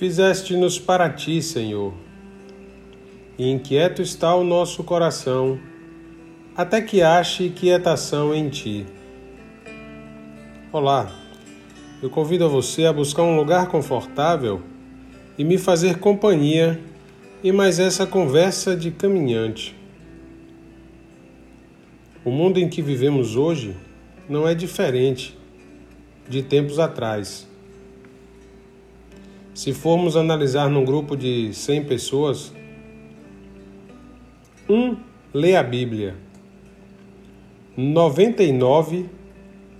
Fizeste-nos para ti, Senhor, e inquieto está o nosso coração, até que ache quietação em ti. Olá, eu convido a você a buscar um lugar confortável e me fazer companhia em mais essa conversa de caminhante. O mundo em que vivemos hoje não é diferente de tempos atrás. Se formos analisar num grupo de 100 pessoas, um lê a Bíblia, 99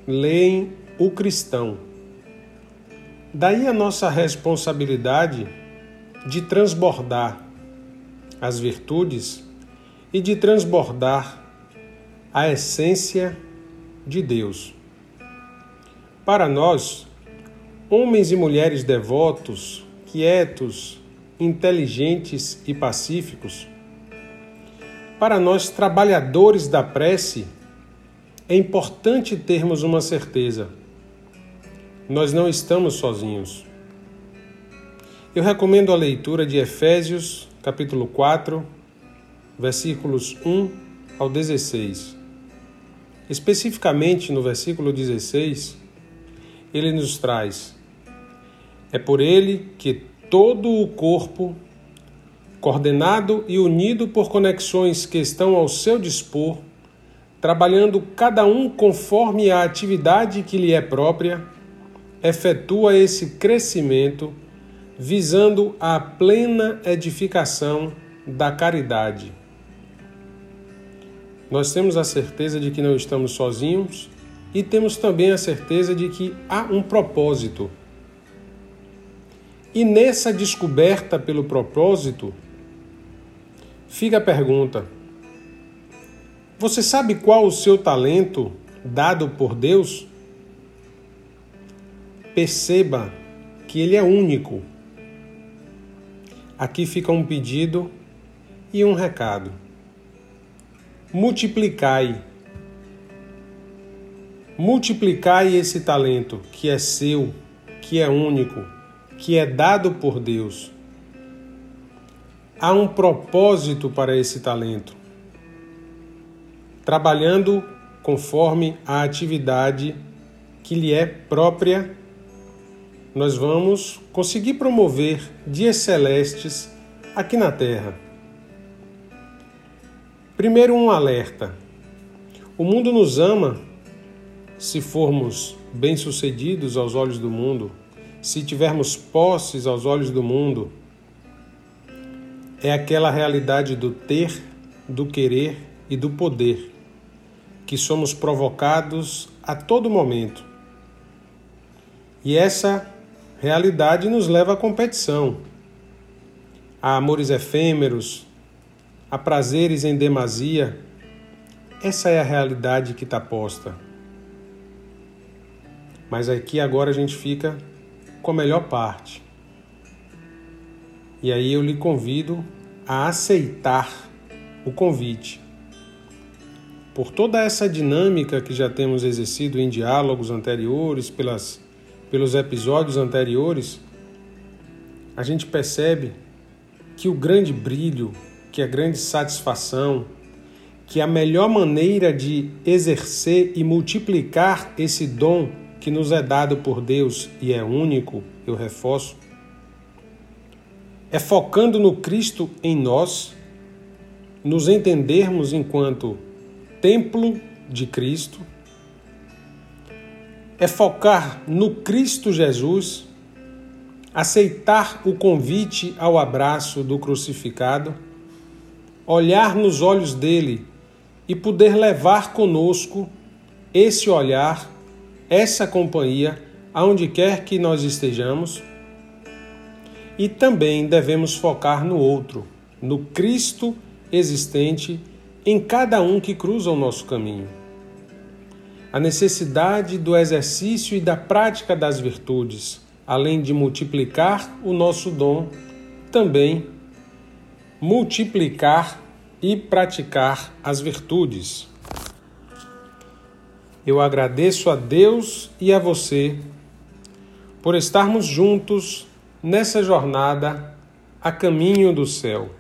leem o cristão. Daí a nossa responsabilidade de transbordar as virtudes e de transbordar a essência de Deus. Para nós, homens e mulheres devotos, quietos, inteligentes e pacíficos, para nós trabalhadores da prece, é importante termos uma certeza: nós não estamos sozinhos. Eu recomendo a leitura de Efésios, capítulo 4, versículos 1 ao 16. Especificamente no versículo 16, ele nos traz é por ele que todo o corpo, coordenado e unido por conexões que estão ao seu dispor, trabalhando cada um conforme a atividade que lhe é própria, efetua esse crescimento visando a plena edificação da caridade. Nós temos a certeza de que não estamos sozinhos e temos também a certeza de que há um propósito e nessa descoberta pelo propósito, fica a pergunta: você sabe qual o seu talento dado por Deus? Perceba que ele é único. Aqui fica um pedido e um recado. Multiplicai. Multiplicai esse talento que é seu, que é único que é dado por Deus. Há um propósito para esse talento. Trabalhando conforme a atividade que lhe é própria, nós vamos conseguir promover dias celestes aqui na Terra. Primeiro, um alerta: o mundo nos ama se formos bem-sucedidos aos olhos do mundo se tivermos posses aos olhos do mundo, é aquela realidade do ter, do querer e do poder que somos provocados a todo momento. E essa realidade nos leva à competição, a amores efêmeros, a prazeres em demasia. Essa é a realidade que está posta. Mas aqui agora a gente fica com a melhor parte. E aí eu lhe convido a aceitar o convite. Por toda essa dinâmica que já temos exercido em diálogos anteriores, pelas, pelos episódios anteriores, a gente percebe que o grande brilho, que a grande satisfação, que a melhor maneira de exercer e multiplicar esse dom que nos é dado por Deus e é único, eu reforço, é focando no Cristo em nós, nos entendermos enquanto templo de Cristo, é focar no Cristo Jesus, aceitar o convite ao abraço do crucificado, olhar nos olhos dele e poder levar conosco esse olhar essa companhia aonde quer que nós estejamos. E também devemos focar no outro, no Cristo existente em cada um que cruza o nosso caminho. A necessidade do exercício e da prática das virtudes, além de multiplicar o nosso dom, também multiplicar e praticar as virtudes. Eu agradeço a Deus e a você por estarmos juntos nessa jornada a caminho do céu.